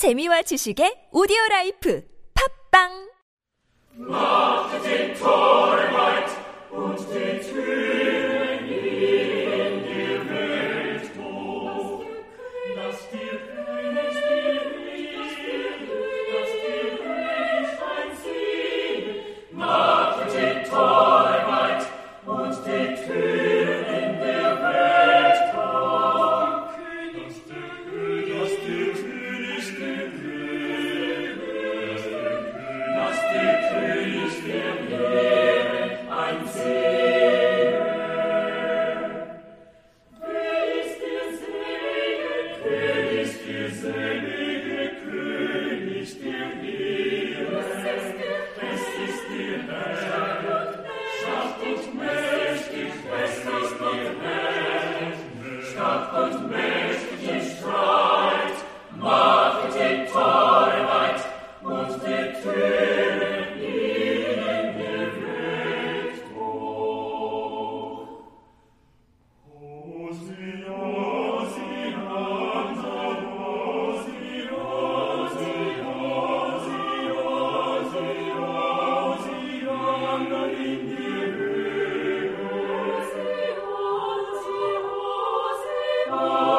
재미와 지식의 오디오 라이프. 팝빵 Christ, Oh.